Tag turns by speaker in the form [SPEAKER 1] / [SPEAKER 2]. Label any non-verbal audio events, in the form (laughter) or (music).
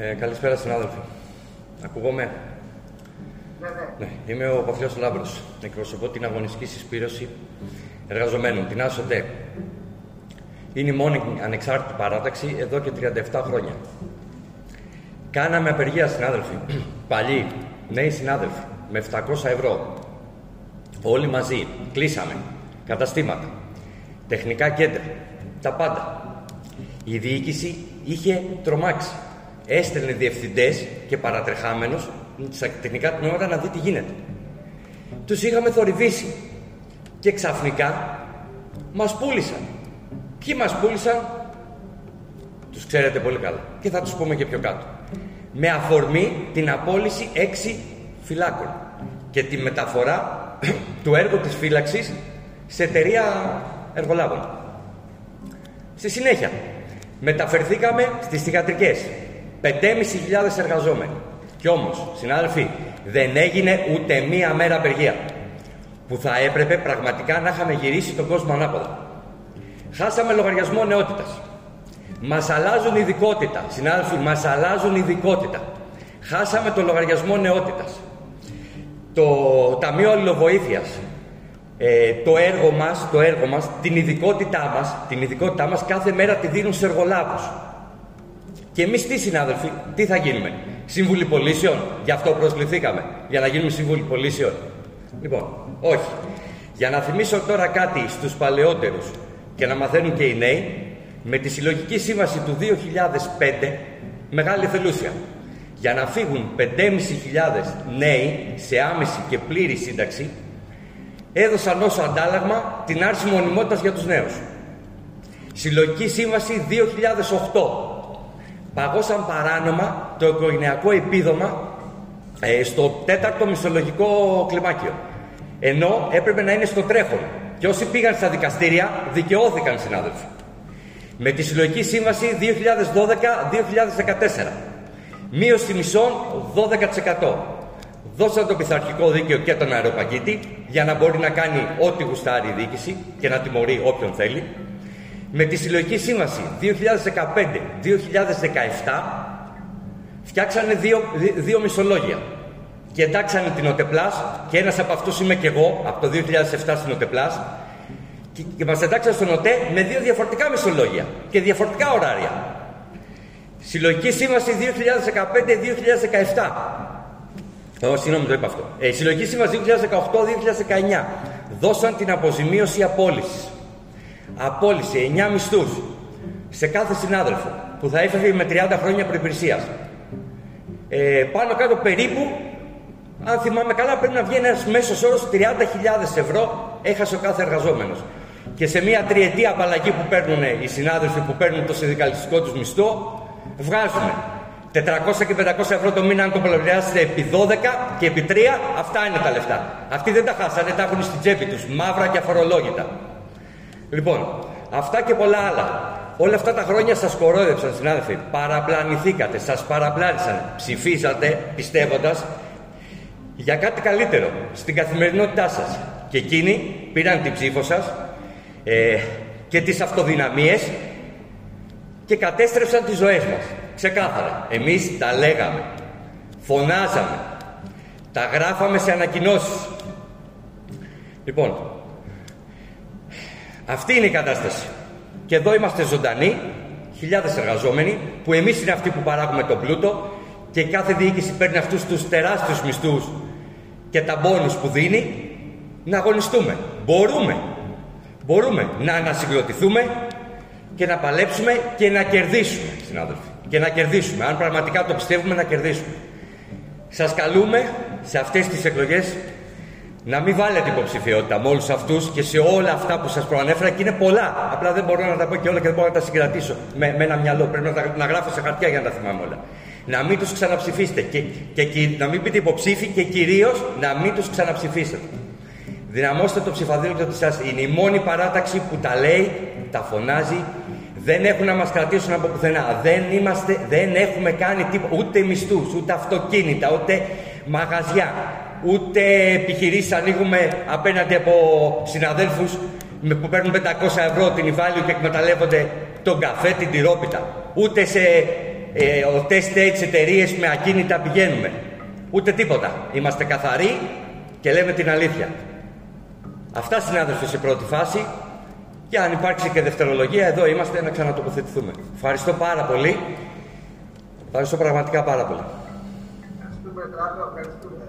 [SPEAKER 1] Ε, καλησπέρα συνάδελφοι. Ακούγομαι; Ναι, είμαι ο Παφιός Λάμπρος. Εκπροσωπώ την αγωνιστική συσπήρωση εργαζομένων, την ΑΣΟΤΕ. Είναι η μόνη ανεξάρτητη παράταξη εδώ και 37 χρόνια. Κάναμε απεργία, συνάδελφοι. (clears throat) Παλιοί, νέοι συνάδελφοι, με 700 ευρώ. Όλοι μαζί. Κλείσαμε. Καταστήματα. Τεχνικά κέντρα. Τα πάντα. Η διοίκηση είχε τρομάξει. Έστελνε διευθυντές και παρατρεχάμενου στα τεχνικά τμήματα να δει τι γίνεται. Τους είχαμε θορυβήσει. Και ξαφνικά μας πούλησαν. Ποιοι μας πούλησαν, τους ξέρετε πολύ καλά. Και θα τους πούμε και πιο κάτω. Με αφορμή την απόλυση έξι φυλάκων και τη μεταφορά (clears throat) του έργου της φύλαξης σε εταιρεία εργολάβων. Στη συνέχεια, μεταφερθήκαμε στις θηγατρικές. 5.500 εργαζόμενοι. Κι όμως, συνάδελφοι, δεν έγινε ούτε μία μέρα απεργία. Που θα έπρεπε πραγματικά να είχαμε γυρίσει τον κόσμο ανάποδα. Χάσαμε λογαριασμό νεότητας. Μας αλλάζουν ειδικότητα. Συνάδελφοι, μας αλλάζουν ειδικότητα. Χάσαμε το λογαριασμό νεότητας. Το Ταμείο Αλληλοβοήθειας ε, το έργο μας, το έργο μας, την ειδικότητά μας, την ειδικότητά μας κάθε μέρα τη δίνουν σε εργολάβους. Και εμείς τι συνάδελφοι, τι θα γίνουμε, σύμβουλοι πολίσεων, γι' αυτό προσκληθήκαμε, για να γίνουμε σύμβουλοι πολίσεων. Λοιπόν, όχι. Για να θυμίσω τώρα κάτι στους παλαιότερους και να μαθαίνουν και οι νέοι, με τη συλλογική σύμβαση του 2005, μεγάλη θελούσια, για να φύγουν 5.500 νέοι σε άμεση και πλήρη σύνταξη, έδωσαν ως αντάλλαγμα την άρση μονιμότητας για τους νέους. Συλλογική Σύμβαση 2008. Παγώσαν παράνομα το οικογενειακό επίδομα ε, στο τέταρτο μισολογικό κλιμάκιο. Ενώ έπρεπε να είναι στο τρέχον. Και όσοι πήγαν στα δικαστήρια δικαιώθηκαν συνάδελφοι. Με τη Συλλογική Σύμβαση 2012-2014. Μείωση μισών 12% δώσαν το πειθαρχικό δίκαιο και τον αεροπαγίτη για να μπορεί να κάνει ό,τι γουστάρει η διοίκηση και να τιμωρεί όποιον θέλει. Με τη συλλογική σύμβαση 2015-2017 φτιάξανε δύο, δύο μισολόγια και εντάξανε την ΟΤΕΠΛΑΣ και ένας από αυτούς είμαι και εγώ από το 2007 στην ΟΤΕΠΛΑΣ και, και μας εντάξανε στον ΟΤΕ με δύο διαφορετικά μισολόγια και διαφορετικά ωράρια. Συλλογική σύμβαση 2015-2017 Oh, συγγνώμη, το είπα αυτό. Ε, η συλλογική σύμβαση 2018-2019 δώσαν την αποζημίωση απόλυσης. Απόλυση 9 μισθούς σε κάθε συνάδελφο που θα έφευγε με 30 χρόνια προπηρεσία. Ε, πάνω κάτω περίπου, αν θυμάμαι καλά, πρέπει να βγει ένας μέσος όρος 30.000 ευρώ έχασε ο κάθε εργαζόμενος. Και σε μια τριετία απαλλαγή που παίρνουν οι συνάδελφοι που παίρνουν το συνδικαλιστικό τους μισθό, βγάζουν 400 και 500 ευρώ το μήνα αν το πληρωθιάσετε επί 12 και επί 3, αυτά είναι τα λεφτά. Αυτοί δεν τα χάσανε, τα έχουν στην τσέπη τους, μαύρα και αφορολόγητα. Λοιπόν, αυτά και πολλά άλλα. Όλα αυτά τα χρόνια σας κορόδεψαν, συνάδελφοι. Παραπλανηθήκατε, σας παραπλάνησαν. Ψηφίσατε, πιστεύοντας, για κάτι καλύτερο στην καθημερινότητά σας. Και εκείνοι πήραν την ψήφο σας ε, και τις αυτοδυναμίες και κατέστρεψαν τις ζωές μας. Ξεκάθαρα. Εμείς τα λέγαμε. Φωνάζαμε. Τα γράφαμε σε ανακοινώσεις. Λοιπόν, αυτή είναι η κατάσταση. Και εδώ είμαστε ζωντανοί, χιλιάδες εργαζόμενοι, που εμείς είναι αυτοί που παράγουμε τον πλούτο και κάθε διοίκηση παίρνει αυτούς τους τεράστιους μισθούς και τα μπόνους που δίνει, να αγωνιστούμε. Μπορούμε. Μπορούμε να ανασυγκροτηθούμε και να παλέψουμε και να κερδίσουμε, συνάδελφοι και να κερδίσουμε. Αν πραγματικά το πιστεύουμε, να κερδίσουμε. Σας καλούμε σε αυτές τις εκλογές να μην βάλετε υποψηφιότητα με όλους αυτούς και σε όλα αυτά που σας προανέφερα και είναι πολλά. Απλά δεν μπορώ να τα πω και όλα και δεν μπορώ να τα συγκρατήσω με, με ένα μυαλό. Πρέπει να, να γράφω σε χαρτιά για να τα θυμάμαι όλα. Να μην τους ξαναψηφίσετε και, και, και να μην πείτε υποψήφοι και κυρίως να μην τους ξαναψηφίσετε. Δυναμώστε το ψηφαδέλτιο της σας. Είναι η μόνη παράταξη που τα λέει, τα φωνάζει δεν έχουν να μας κρατήσουν από πουθενά. Δεν, είμαστε, δεν έχουμε κάνει τίποτα, ούτε μισθούς, ούτε αυτοκίνητα, ούτε μαγαζιά, ούτε επιχειρήσεις ανοίγουμε απέναντι από συναδέλφους που παίρνουν 500 ευρώ την Ιβάλιο και εκμεταλλεύονται τον καφέ, την τυρόπιτα. Ούτε σε ε, ο τεστ εταιρείες με ακίνητα πηγαίνουμε. Ούτε τίποτα. Είμαστε καθαροί και λέμε την αλήθεια. Αυτά συνάδελφοι σε πρώτη φάση. Και αν υπάρξει και δευτερολογία, εδώ είμαστε να ξανατοποθετηθούμε. Ευχαριστώ πάρα πολύ. Ευχαριστώ πραγματικά πάρα πολύ.
[SPEAKER 2] Ευχαριστούμε, ευχαριστούμε.